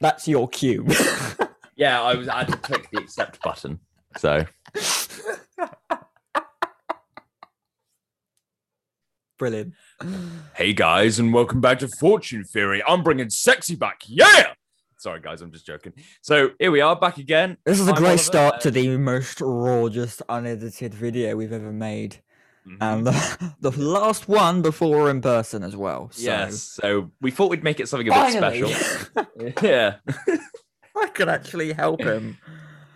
That's your cue. Yeah, I was. I had to click the accept button. So Brilliant. Hey guys, and welcome back to Fortune Theory. I'm bringing sexy back. Yeah. Sorry guys, I'm just joking. So here we are back again. This is a I'm great Oliver, start to the most raw, just unedited video we've ever made. Mhm. And the, the last one before we're in person as well. So Yes. So we thought we'd make it something a bit special. yeah. I could actually help him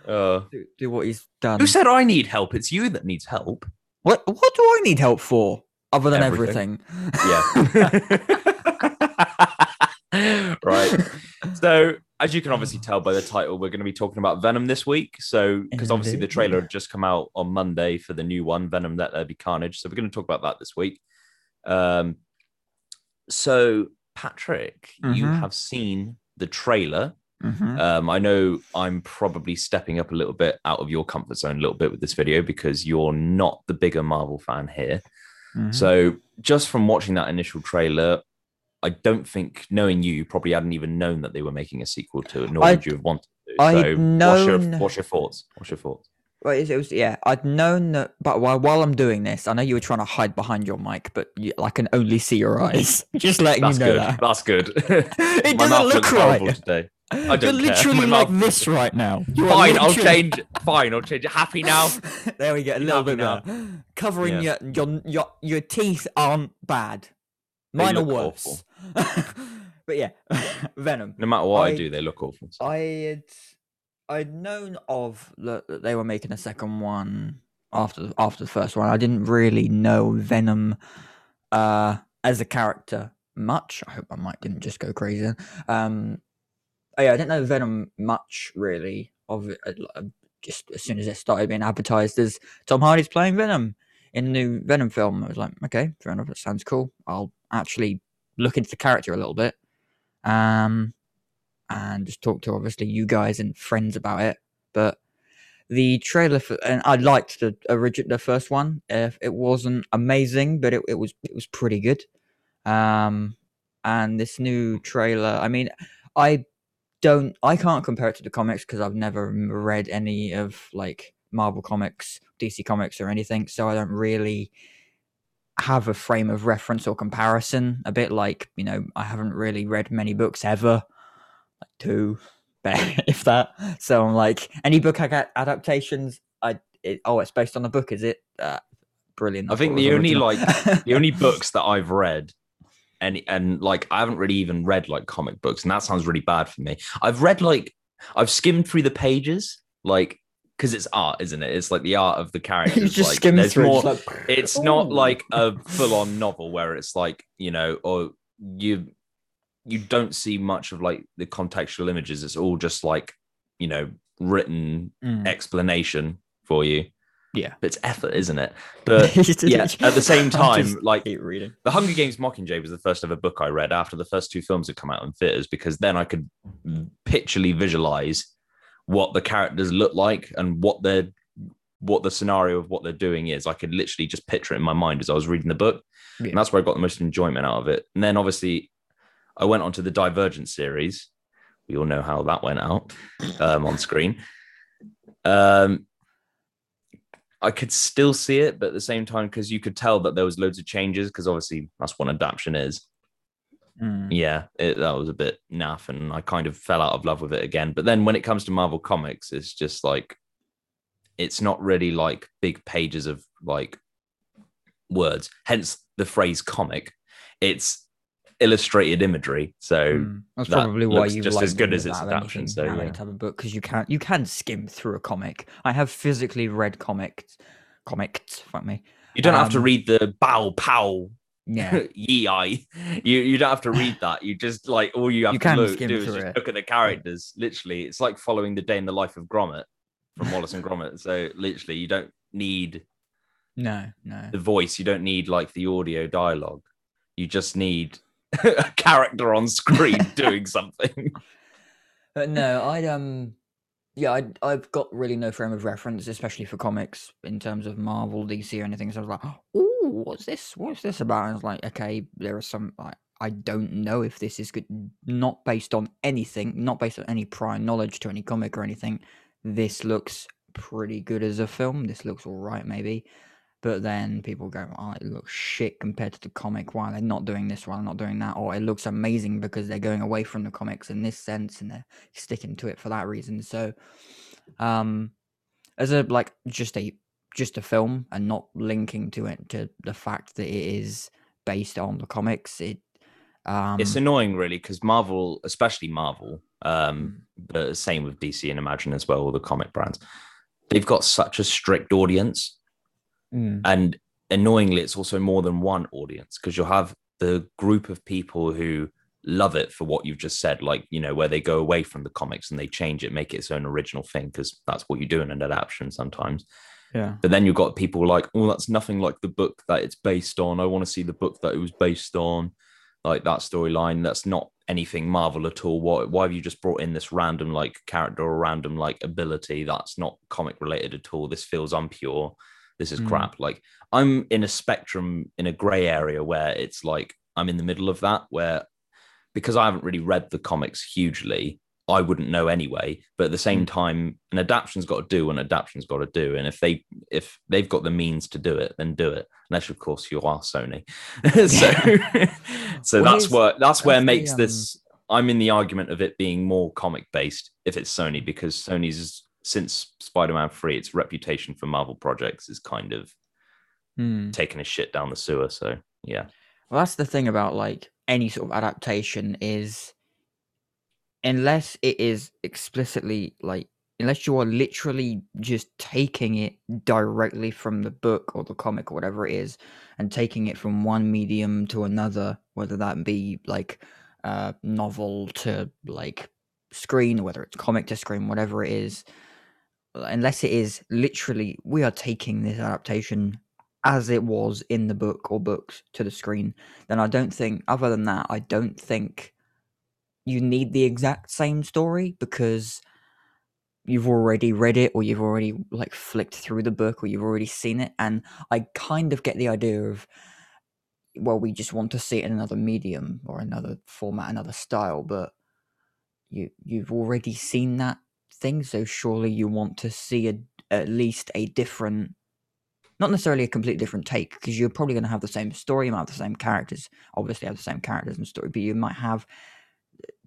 Uh, do, do what he's done. who said I need help? It's you that needs help. What what do I need help for other than Everything. everything? Yeah. right. So, as you can obviously tell by the title, we're going to be talking about Venom this week. So, because obviously the trailer had just come out on Monday for the new one, Venom Let There Be Carnage. So, we're going to talk about that this week. Um, so, Patrick, you Mhm. have seen the trailer. Mhm. Um, I know I'm probably stepping up a little bit out of your comfort zone a little bit with this video because you're not the bigger Marvel fan here. Mhm. So just from watching that initial trailer, I don't think knowing you, you probably hadn't even known that they were making a sequel to it, nor I'd- would you have wanted to. I'd so what's your what's your thoughts? What's your thoughts? Well, it, was yeah. I'd known that, but while while I'm doing this, I know you were trying to hide behind your mic, but you, I can only see your eyes. Just letting That's you know good. that That's good. it My doesn't look right. today. You're don't care. literally My like mouth- this right now. You Fine, I'll literally- change. Fine, I'll change. Happy now. there we go. A little happy bit now? better. Covering Yeah. your, your your your teeth aren't bad. Mine are worse. but yeah, Venom. No matter what I, I- do, they look awful. I had I'd known of that they were making a second one after the- after the first one. I didn't really know Venom uh, as a character much. I hope my mic didn't just go crazy. Um, oh yeah, I didn't know Venom much really. Of uh, uh, just as soon as it started being advertised as Tom Hardy's playing Venom in the new Venom film, I was like, okay, fair enough. That sounds cool. I'll actually look into the character a little bit. Um, and just talk to obviously you guys and friends about it. But the trailer for and I liked the original the first one. Uh, it wasn't amazing, but it, it was it was pretty good. Um, and this new trailer, I mean, I don't I can't compare it to the comics because I've never read any of like Marvel comics, DC comics, or anything, so I don't really have a frame of reference or comparison. A bit like you know, I haven't really read many books ever, like two, if that. So I'm like, any book I get adaptations, I it, oh, it's based on a book, is it? Uh, brilliant. I thought think the only, original. like, The only books that I've read, and and like I haven't really even read like comic books, and that sounds really bad for me. I've read like I've skimmed through the pages, like because it's art, isn't it? It's like the art of the characters. you just like, skim through. more- it's like, it's not like a full-on novel where it's like you know or you you don't see much of like the contextual images it's all just like you know written Mm. explanation for you Yeah. but it's effort isn't it but yeah at the same time like reading. the Hunger Games Mockingjay was the first ever book I read after the first two films had come out in theaters because then I could picturally visualize what the characters look like and what their what the scenario of what they're doing is. I could literally just picture it in my mind as I was reading the book. Yeah. And that's where I got the most enjoyment out of it. And then obviously I went on to the Divergent series. We all know how that went out um, on screen. Um, I could still see it, but at the same time, because you could tell that there was loads of changes, because obviously that's what adaptation is. Mm. Yeah, it, that was a bit naff, and I kind of fell out of love with it again. But then when it comes to Marvel Comics, it's just like it's not really like big pages of like words. Hence the phrase comic. It's illustrated imagery. So Mm. That's that probably why you just like as good as its adaptation, so, yeah. type of book because you can you can skim through a comic. I have physically read comics, comics. Fuck me. you don't have to Um, read the bow pow Yeah, ye I. You you don't have to read that. You just like all you have You to can look, do is just it. look at the characters. Literally, it's like following the day in the life of Gromit from Wallace and Gromit. So literally, you don't need no, no. the voice. You don't need like the audio dialogue. You just need a character on screen doing something. But no, I'd um, yeah, I I've got really no frame of reference, especially for comics in terms of Marvel, DC, or anything. So I was like, oh, what's this? What's this about? And I was like, okay, there are some like I don't know if this is good. Not based on anything, not based on any prior knowledge to any comic or anything. This looks pretty good as a film. This looks all right, maybe. But then people go, oh, it looks shit compared to the comic. Why they're not doing this? Why they're not doing that? Or it looks amazing because they're going away from the comics in this sense and they're sticking to it for that reason. So, um, as a like just a just a film and not linking to it to the fact that it is based on the comics, it um, it's annoying, really, because Marvel, especially Marvel, um, but same with DC and Imagine as well, all the comic brands, they've got such a strict audience mm, and annoyingly it's also more than one audience because you'll have the group of people who love it for what you've just said like you know where they go away from the comics and they change it make it its own original thing because that's what you do in an adaptation sometimes. Yeah. but then you've got people like oh that's nothing like the book that it's based on. I want to see the book that it was based on. Like that storyline that's not anything marvel at all. Why, why have you just brought in this random like character or random like ability that's not comic related at all? This feels unpure this is Mm. crap. Like I'm in a spectrum in a gray area where it's like I'm in the middle of that where because I haven't really read the comics hugely, I wouldn't know anyway. But at the same time, an adaptation's got to do what an adaptation's got to do. And if they if they've got the means to do it, then do it. Unless of course you are Sony. so so that's here's- what that's where that's the, makes um, this I'm in the argument of it being more comic based if it's Sony because Sony's since Spider-Man 3, its reputation for Marvel projects is kind of mm. taking a shit down the sewer. So yeah. Well, that's the thing about like any sort of adaptation is unless it is explicitly like unless you are literally just taking it directly from the book or the comic or whatever it is and taking it from one medium to another whether that be like uh novel to like screen or whether it's comic to screen whatever it is unless it is literally we are taking this adaptation as it was in the book or books to the screen, then I don't think, other than that, I don't think you need the exact same story because you've already read it or you've already like flicked through the book or you've already seen it. And I kind of get the idea of, well, we just want to see it in another medium or another format, another style, but you you've already seen that thing, so surely you want to see a, at least a different not necessarily a completely different take because you're probably going to have the same story, you might have the same characters, obviously have the same characters and story, but you might have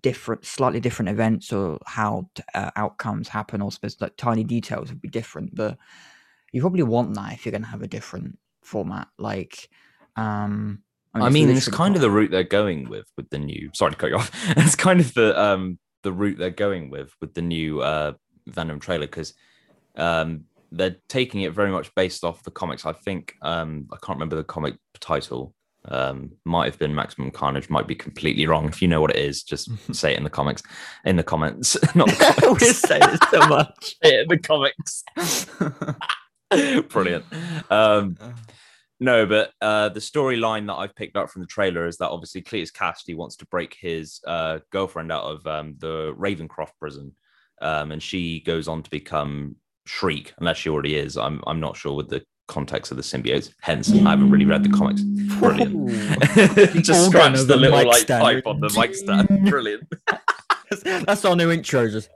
different, slightly different events or how uh, outcomes happen, or specific like tiny details would be different. But you probably want that if you're going to have a different format. Like, um, I mean, it's literally kind of the route they're going with with the new. Sorry to cut you off. It's kind of the um the route they're going with with the new uh Venom trailer because um they're taking it very much based off the comics. I think um I can't remember the comic title. Um, might have been Maximum Carnage. Might be completely wrong. If you know what it is, just say it in the comics. In the comments, not the we comics. say it so much. Say it in the comics. Brilliant. Um, no, but uh, the storyline that I've picked up from the trailer is that obviously Cletus Kasady wants to break his uh, girlfriend out of um, the Ravencroft prison, um, and she goes on to become Shriek, unless she already is. I'm I'm not sure with the context of the symbiotes. Hence, I haven't really read the comics. Brilliant. Just scratch the little mic like stand. pipe on the mic stand. Brilliant. That's our new intro. Just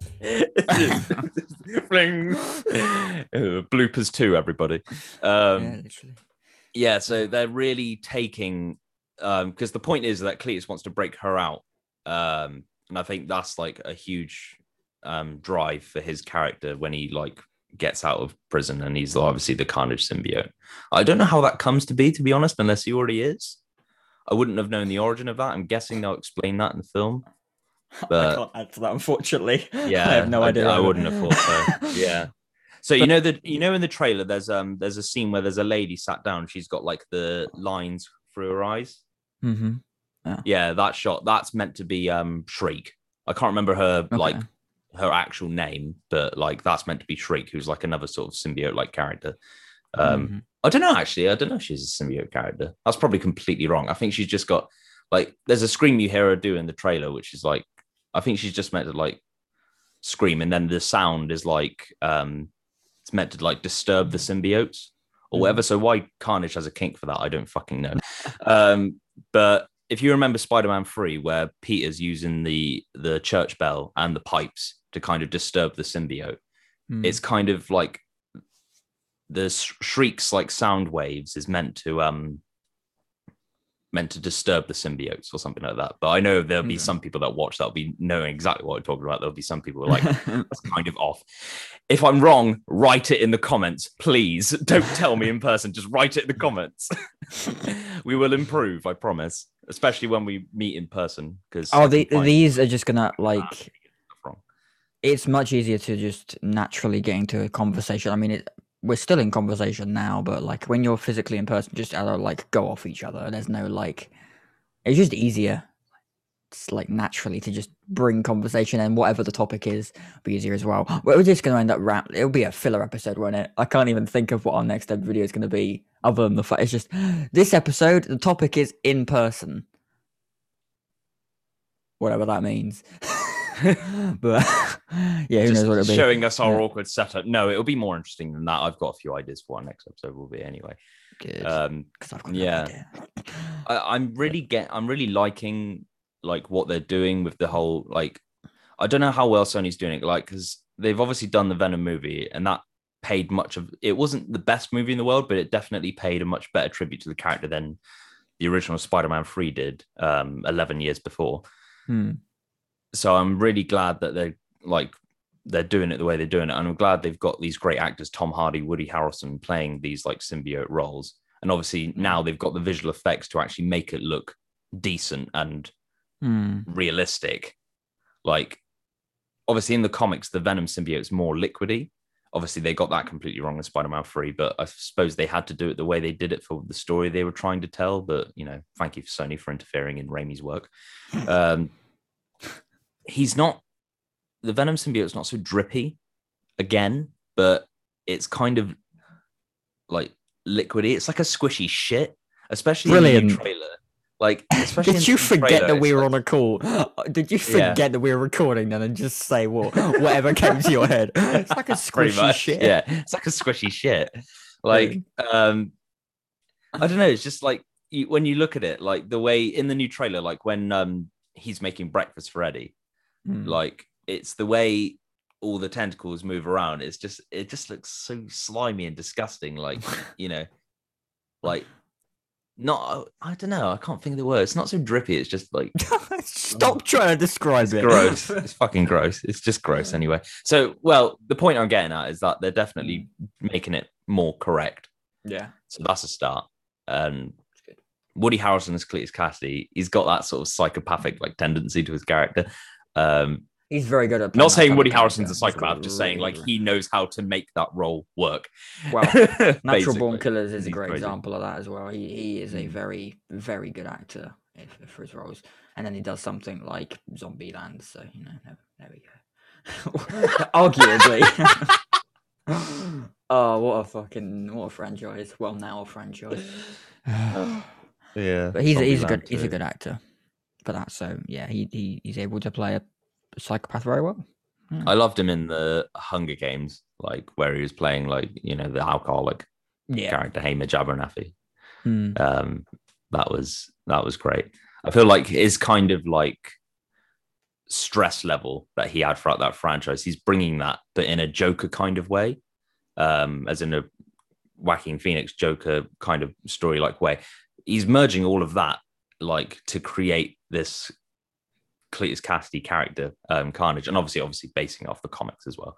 Fling. Uh, bloopers too, everybody. Um, yeah, literally. Yeah so they're really taking um because the point is that cletus wants to break her out um and i think that's like a huge um drive for his character when he like gets out of prison and he's obviously the carnage symbiote. I don't know how that comes to be to be honest unless he already is. I wouldn't have known the origin of that. I'm guessing they'll explain that in the film But I can't add to that, unfortunately. yeah I have no idea. i, wouldn't have thought so. Yeah so you know that you know in the trailer there's um there's a scene where there's a lady sat down she's got like the lines through her eyes. Mm-hmm. yeah. That shot that's meant to be um shriek. I can't remember her like her actual name but like that's meant to be shriek who's like another sort of symbiote like character. Um Mhm. i don't know actually. I don't know if she's a symbiote character. That's probably completely wrong. I think she's just got like there's a scream you hear her do in the trailer which is like i think she's just meant to like scream and then the sound is like um it's meant to like disturb the symbiotes or Mhm. whatever so why carnage has a kink for that i don't fucking know um but if you remember Spider-Man 3 where Peter's using the the church bell and the pipes to kind of disturb the symbiote Hmm. it's kind of like the sh- shrieks like sound waves is meant to um meant to disturb the symbiotes or something like that but i know there'll be Okay. some people that watch that'll be knowing exactly what we're talking about there'll be some people who are like that's kind of off if i'm wrong write it in the comments please don't tell me in person just write it in the comments we will improve i promise especially when we meet in person because oh, the, these are just gonna like. Ah, wrong. It's much easier to just naturally get into a conversation. I mean, it, we're still in conversation now, but like when you're physically in person, just uh, like go off each other. There's no like. It's just easier. It's like naturally to just bring conversation and whatever the topic is, be easier as well. We're just going to end up wrap. It'll be a filler episode, won't it? I can't even think of what our next video is going to be, other than the fact it's just this episode. The topic is in person, whatever that means. but yeah, who Just knows what it'll be. showing us our Yeah. awkward setup no it'll be more interesting than that i've got a few ideas for our next episode will be anyway Good, um 'cause I've got yeah. I, i'm really get i'm really liking like what they're doing with the whole like i don't know how well sony's doing it like because they've obviously done the venom movie and that paid much of it wasn't the best movie in the world but it definitely paid a much better tribute to the character than the original spider-man 3 did um 11 years before Hmm. So I'm really glad that they're like they're doing it the way they're doing it, and I'm glad they've got these great actors, Tom Hardy, Woody Harrelson, playing these like symbiote roles, and obviously now they've got the visual effects to actually make it look decent and Hmm. realistic. Like, obviously in the comics, the Venom symbiote's more liquidy. Obviously, they got that completely wrong in Spider-Man 3, but I suppose they had to do it the way they did it for the story they were trying to tell. But you know, thank you for Sony for interfering in Raimi's work. Um, he's not the Venom symbiote's not so drippy again, but it's kind of like liquidy. It's like a squishy shit, especially in the trailer. Like, especially Did you forget trailer, that we were like- on a call? Did you Yeah. forget that we were recording then and just say what whatever came to your head? It's like a squishy shit. Yeah, it's like a squishy shit. Like, um, I don't know. It's just like you, when you look at it, like the way in the new trailer, like when um he's making breakfast for Eddie, Hmm. like it's the way all the tentacles move around. It's just it just looks so slimy and disgusting. Like you know, like not. I don't know. I can't think of the word. It's not so drippy. It's just like Stop trying to describe it's it. gross. it's fucking gross. It's just gross anyway. So, well, the point I'm getting at is that they're definitely making it more correct. yeah. So that's a start. Good. Woody Harrelson as Cletus Kasady, he's got that sort of psychopathic like tendency to his character. Um, He's very good at not saying Woody. Harrelson's a psychopath, just saying like he knows how to make that role work. Well, Natural Born. Killers is a great crazy. example of that as well. He he is a Mm. very very good actor for his roles, and then he does something like Zombieland. So you know, there, there we go. Arguably. oh, what a fucking what a franchise! Well, now a franchise. Yeah, but he's a, he's a good he's a good actor for that. So yeah, he, he he's able to play a psychopath very well. I loved him in the Hunger Games, like where he was playing like you know the alcoholic Yeah. character Haymitch Abernathy. Hmm. um that was that was great i feel like his kind of like stress level that he had throughout that franchise he's bringing that but in a joker kind of way um as in a Joaquin Phoenix joker kind of story like way he's merging all of that like to create this Cletus Kasady character, um, Carnage, and obviously, obviously basing it off the comics as well.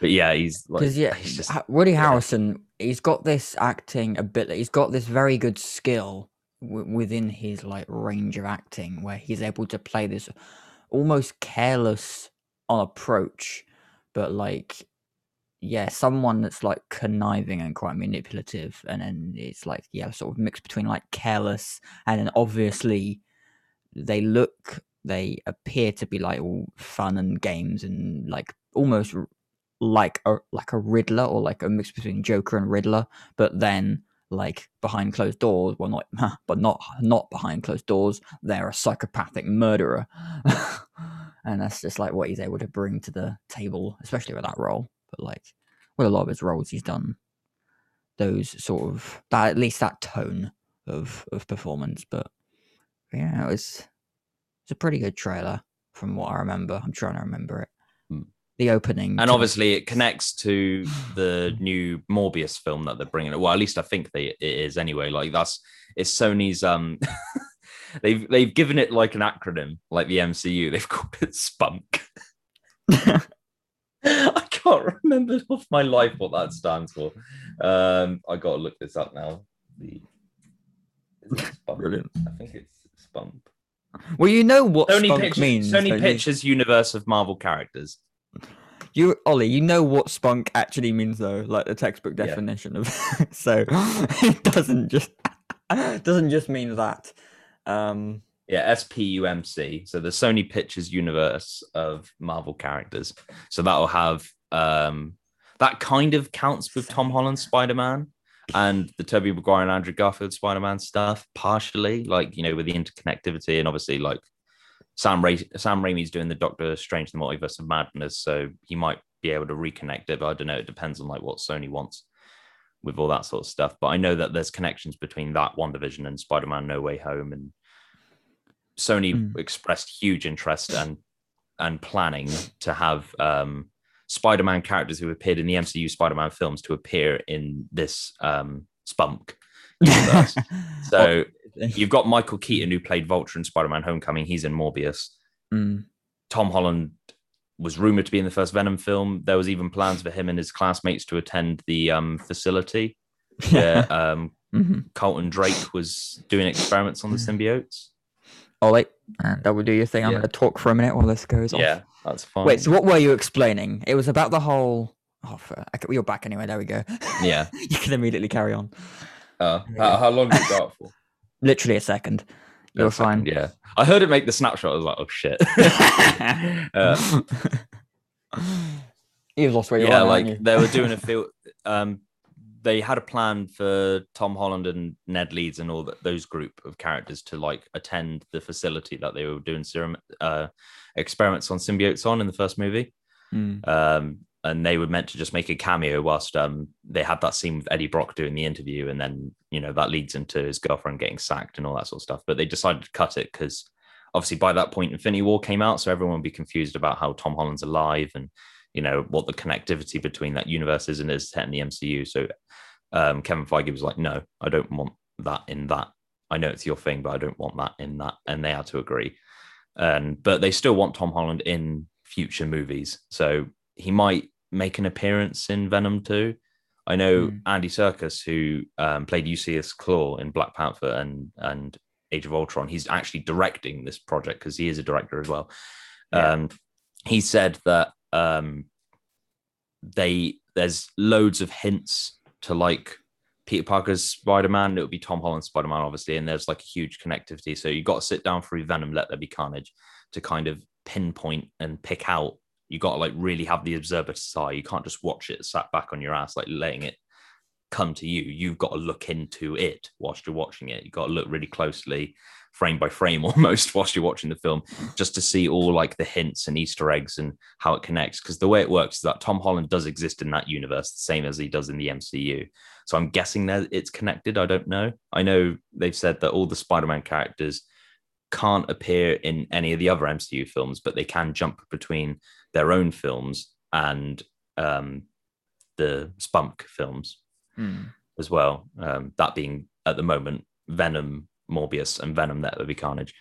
But yeah, he's like, Because yeah, he's just Woody yeah. Harrelson, he's got this acting ability. He's got this very good skill w- within his like range of acting, where he's able to play this almost careless on approach, but like yeah, someone that's like conniving and quite manipulative, and then it's like yeah, sort of mixed between like careless and then obviously they look they appear to be like all fun and games and like almost like a like a Riddler or like a mix between Joker and Riddler, but then like behind closed doors, well not but not not behind closed doors, they're a psychopathic murderer. and that's just like what he's able to bring to the table, especially with that role. But like with a lot of his roles he's done those sort of that at least that tone of of performance. But yeah, it was it's a pretty good trailer from what I remember. I'm trying to remember it. Hmm. The opening, and obviously it connects to the new Morbius film that they're bringing. Well, at least I think they it is anyway. Like that's it's Sony's. Um, they've they've given it like an acronym, like the MCU. They've called it Spunk. I can't remember off my life what that stands for. Um, I got to look this up now. The is it Spunk? Brilliant. I think it's Spunk. well, you know what Sony spunk Pictures, means. Sony don't you? Pictures universe of Marvel characters. You, Ollie, you know what spunk actually means, though, like the textbook Yeah. definition of. so it doesn't just doesn't just mean that. Um, Yeah, SPUMC. So the Sony Pictures universe of Marvel characters. So that'll have um that kind of counts with Tom Holland's Spider-Man and the Tobey Maguire and Andrew Garfield Spider-Man stuff, partially, like you know, with the interconnectivity and obviously like Sam Ra- Sam Raimi's doing the Doctor Strange the Multiverse of Madness, so he might be able to reconnect it, but I don't know. It depends on like what Sony wants with all that sort of stuff. But I know that there's connections between that one division and Spider-Man No Way Home and Sony Mm. expressed huge interest and and planning to have um, Spider-Man characters who appeared in the MCU Spider-Man films to appear in this um, spunk universe. So you've got Michael Keaton who played Vulture in Spider-Man Homecoming. He's in Morbius. Mm. Tom Holland was rumored to be in the first Venom film. There was even plans for him and his classmates to attend the um, facility where um, Mhm. Carlton Drake was doing experiments on the symbiotes. Ollie, and that will do your thing. I'm Yeah. going to talk for a minute while this goes on. Yeah, that's fine. Wait, so what were you explaining? It was about the whole. Oh, you're back anyway. There we go. Yeah. you can immediately carry on. Uh, how, how long did it go for? Literally a second. You're A second, fine. Yeah, I heard it make the snapshot. I was like, oh shit. uh, You've lost where you yeah, are. like they were doing a field. Um, they had a plan for Tom Holland and Ned Leeds and all that those group of characters to like attend the facility that they were doing serum uh, experiments on symbiotes on in the first movie. Mm. Um, and they were meant to just make a cameo whilst um, they had that scene with Eddie Brock doing the interview, and then you know that leads into his girlfriend getting sacked and all that sort of stuff. But they decided to cut it because obviously by that point Infinity War came out, so everyone would be confused about how Tom Holland's alive and you know what the connectivity between that universe is and is set in the MCU. So um, Kevin Feige was like, "No, I don't want that in that. I know it's your thing, but I don't want that in that." And they had to agree. And but they still want Tom Holland in future movies, so he might make an appearance in Venom 2. I know Hmm. Andy Serkis, who um, played Lucius Claw in Black Panther and and Age of Ultron, he's actually directing this project because he is a director as well. Yeah. Um, he said that um, they there's loads of hints to like Peter Parker's Spider Man. It would be Tom Holland's Spider Man, obviously, and there's like a huge connectivity. So you got to sit down through Venom, Let There Be Carnage, to kind of pinpoint and pick out. You got to like really have the observer's eye. You can't just watch it sat back on your ass, like letting it come to you. You've got to look into it whilst you're watching it. You've got to look really closely, frame by frame almost, whilst you're watching the film, just to see all like the hints and Easter eggs and how it connects. Because the way it works is that Tom Holland does exist in that universe, the same as he does in the MCU. So I'm guessing that it's connected. I don't know. I know they've said that all the Spider-Man characters can't appear in any of the other MCU films, but they can jump between their own films and um, the Spunk films Mm. as well. Um, that being at the moment Venom, Morbius, and Venom that There Be Carnage.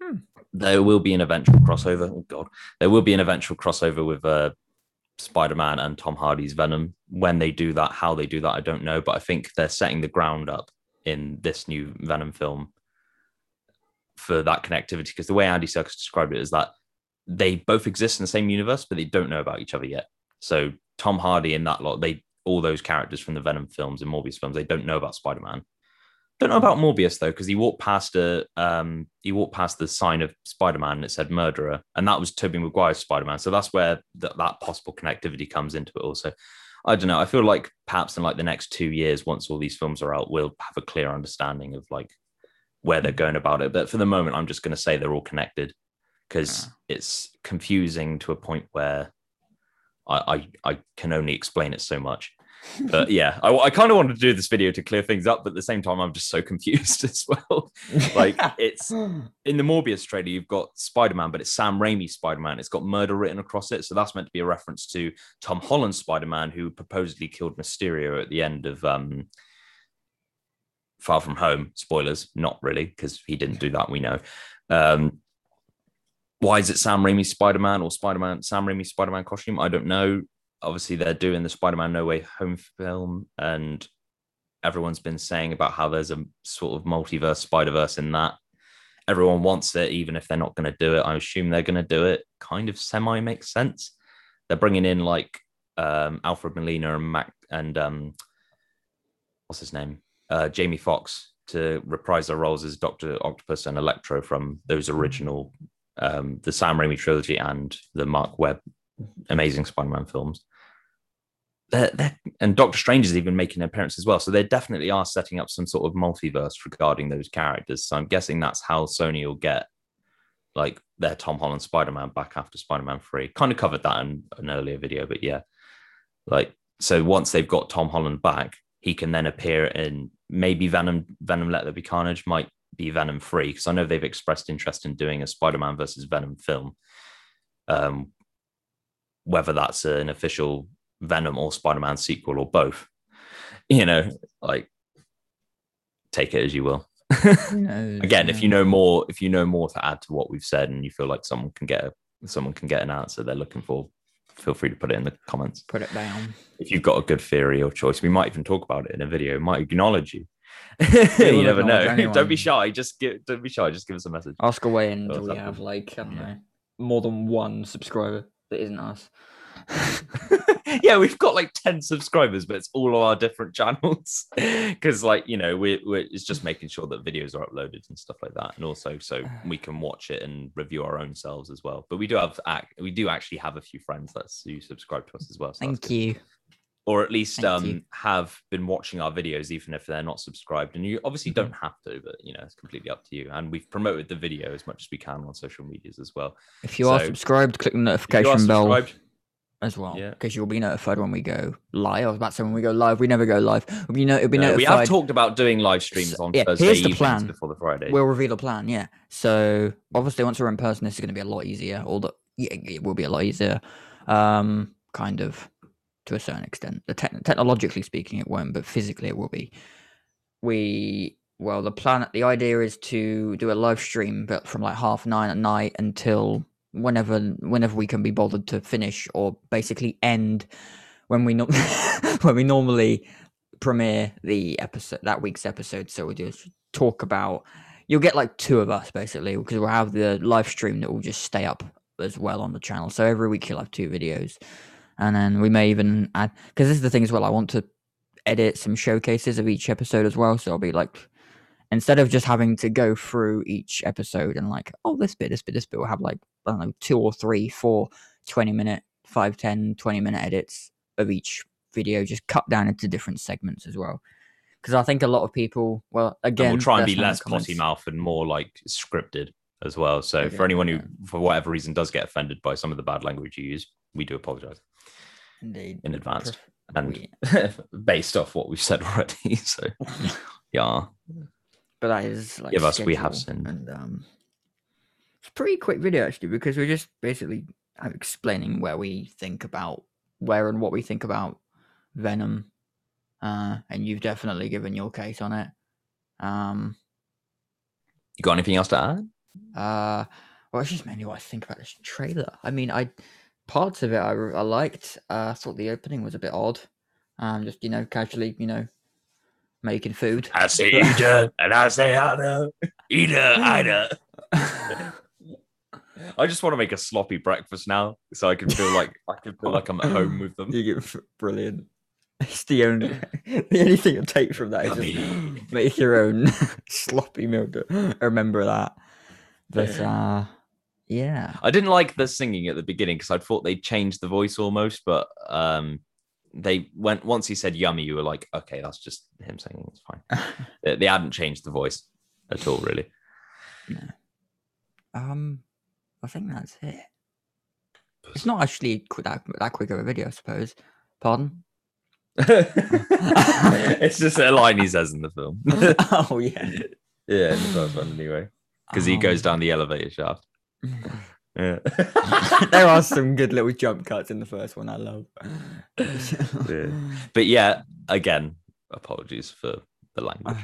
Hmm. There will be an eventual crossover. Oh God, there will be an eventual crossover with uh, Spider-Man and Tom Hardy's Venom. When they do that, how they do that, I don't know. But I think they're setting the ground up in this new Venom film for that connectivity. Because the way Andy Serkis described it is that they both exist in the same universe, but they don't know about each other yet. So Tom Hardy and that lot, they all those characters from the Venom films and Morbius films, they don't know about Spider Man. Don't know about Morbius though, because he walked past a um, he walked past the sign of Spider Man and it said murderer, and that was Tobey Maguire's Spider Man. So that's where that that possible connectivity comes into it. Also, I don't know. I feel like perhaps in like the next two years, once all these films are out, we'll have a clear understanding of like where they're going about it. But for the moment, I'm just going to say they're all connected because it's confusing to a point where I, I I can only explain it so much. But yeah, I, I kind of wanted to do this video to clear things up, but at the same time, I'm just so confused as well. like it's in the Morbius trailer, you've got Spider Man, but it's Sam Raimi Spider Man. It's got murder written across it, so that's meant to be a reference to Tom Holland's Spider Man, who supposedly killed Mysterio at the end of um, Far From Home. Spoilers, not really, because he didn't do that. We know. Um, why is it Sam Raimi Spider Man or Spider Man Sam Raimi Spider Man costume? I don't know. Obviously, they're doing the Spider Man No Way Home film, and everyone's been saying about how there's a sort of multiverse Spider Verse in that. Everyone wants it, even if they're not going to do it. I assume they're going to do it. Kind of semi makes sense. They're bringing in like um, Alfred Molina and Mac and um, what's his name, uh, Jamie Foxx, to reprise their roles as Doctor Octopus and Electro from those original, um, the Sam Raimi trilogy and the Mark Webb Amazing Spider-Man films. They're, they're, and Doctor Strange is even making an appearance as well. So they definitely are setting up some sort of multiverse regarding those characters. So I'm guessing that's how Sony will get like their Tom Holland Spider-Man back after Spider-Man 3. Kind of covered that in an earlier video, but yeah. Like so once they've got Tom Holland back, he can then appear in maybe Venom Venom Let There Be Carnage might be Venom free because I know they've expressed interest in doing a Spider-Man versus Venom film. Um, whether that's an official Venom or Spider-Man sequel or both. You know, like take it as you will. Again, if you know more, if you know more to add to what we've said, and you feel like someone can get a, someone can get an answer they're looking for, feel free to put it in the comments. put it down. If you've got a good theory or choice, we might even talk about it in a video. Might acknowledge you. you never know. acknowledge Don't be shy. Just give. Don't be shy. Just give us a message. Ask away until we have like I don't Yeah. know more than one subscriber that isn't us. yeah, we've got like 10 subscribers, but it's all of our different channels. Because, like, you know, we're, we're it's just making sure that videos are uploaded and stuff like that. And also so we can watch it and review our own selves as well. But we do have act we do actually have a few friends that who subscribe to us as well. So Thank good. Or at least um have been watching our videos even if they're not subscribed. And you obviously Mm-hmm. don't have to, but you know, it's completely up to you. And we've promoted the video as much as we can on social medias as well. If you are subscribed, click the If you are notification bell as well, Yeah. because you'll be notified when we go live. I was about to say when we go live, we never go live. Be, no- it'll be No, We have talked about doing live streams So- on yeah, Thursday here's the evenings plan. before the Friday. We'll reveal a plan, yeah. So obviously, once we're in person, this is going to be a lot easier. Although yeah, it will be a lot easier, um, kind of to a certain extent. The tech technologically speaking, it won't, but physically, it will be. We well, the plan, the idea is to do a live stream, but from like half nine at night until whenever whenever we can be bothered to finish, or basically end when we not when we normally premiere the episode that week's episode. So we'll just talk about. You'll get like two of us basically because we'll have the live stream that will just stay up as well on the channel. So every week you'll have two videos, and then we may even add because this is the thing as well. I want to edit some showcases of each episode as well. So I'll be like, instead of just having to go through each episode and like, oh, this bit, this bit, this bit, we'll have like, I don't know, two or three, four 20 minute, 5, 10, 20 minute edits of each video, just cut down into different segments as well. Because I think a lot of people, well, and again, we'll try and be us know in the less potty mouth and more like scripted as well. So Okay, for anyone who, for whatever reason, does get offended by some of the bad language you use, we do apologize Indeed. in advance Pref- and based off what we've said already. So yeah, but that is like Give us we have sinned. and um it's a pretty quick video actually because we're just basically uh, explaining where we think about where and what we think about venom uh and you've definitely given your case on it um you got anything else to add? uh well it's just mainly what i think about this trailer i mean i parts of it I, I liked uh, i thought the opening was a bit odd um just you know casually you know making food I say eater and I say Ida, eater, Ida. I just want to make a sloppy breakfast now, so I can feel like I can feel like I'm at home with them. You get brilliant. It's the only the only thing you'll take from that is just make your own sloppy milk. Remember that. But uh yeah. I didn't like the singing at the beginning because I thought they changed the voice almost, but um, they went once he said "yummy," you were like, okay, that's just him singing. It's fine. they, they hadn't changed the voice at all, really. um I think that's it. It's not actually that, that quick of a video, I suppose. Pardon? it's just a line he says in the film. oh yeah. yeah, in the first one anyway, because he goes Um, down the elevator shaft. Yeah. there are some good little jump cuts in the first one. I love. Yeah. But yeah, again, apologies for the language.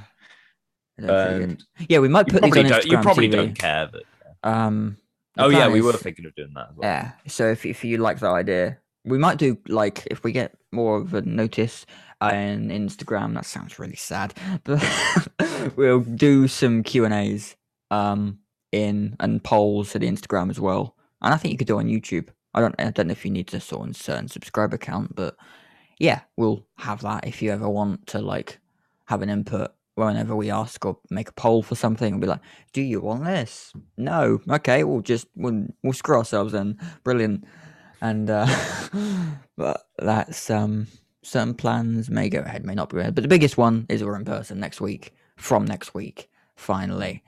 They're pretty good. And yeah, we might put these on don't. You probably TV. don't care, but Um. oh yeah, plan we were thinking of doing that. As well. Yeah. So if if you like that idea, we might do like if we get more of a notice on Instagram. That sounds really sad, but we'll do some Q and A's um in and polls to the Instagram as well. And I think you could do on YouTube. I don't I don't know if you need to sort of certain subscriber count, but yeah, we'll have that if you ever want to like have an input whenever we ask or make a poll for something. We'll be like, do you want this? No. Okay, we'll just we'll, we'll screw ourselves then. Brilliant. And uh but that's um certain plans may go ahead, may not be ahead. But the biggest one is we're in person next week. From next week, finally.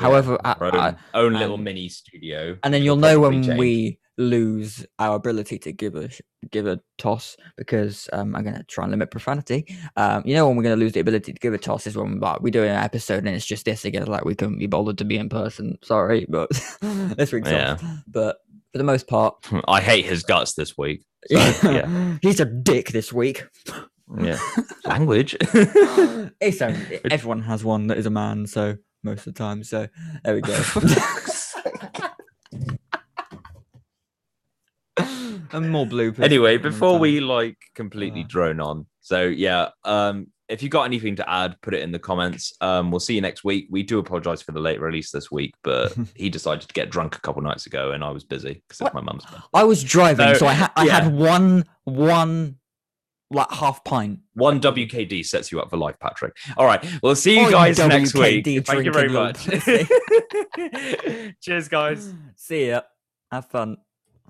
Yeah, However, Our own, I- own little um, mini studio. and then you'll know when change. we lose our ability to give a give a toss because um, I'm gonna try and limit profanity. Um, you know when we're gonna lose the ability to give a toss is when like, we do an episode and it's just this again. Like we couldn't be bothered to be in person. Sorry, but this week's Yeah. off. But for the most part, I hate his guts this week. So, yeah, he's a dick this week. yeah. Language. it's only, everyone has one that is a man, so most of the time. So there we go. and more bloopers. anyway, before we like completely Uh. drone on, so yeah, um, if you got anything to add, put it in the comments. Um, we'll see you next week. We do apologize for the late release this week, but he decided to get drunk a couple nights ago, and I was busy because it's my mum's birthday. I was driving, So, so I, ha- I yeah. had one one like half pint. One WKD sets you up for life, Patrick. All right, we'll see you guys next week. Thank you very much. Cheers, guys. See ya. Have fun.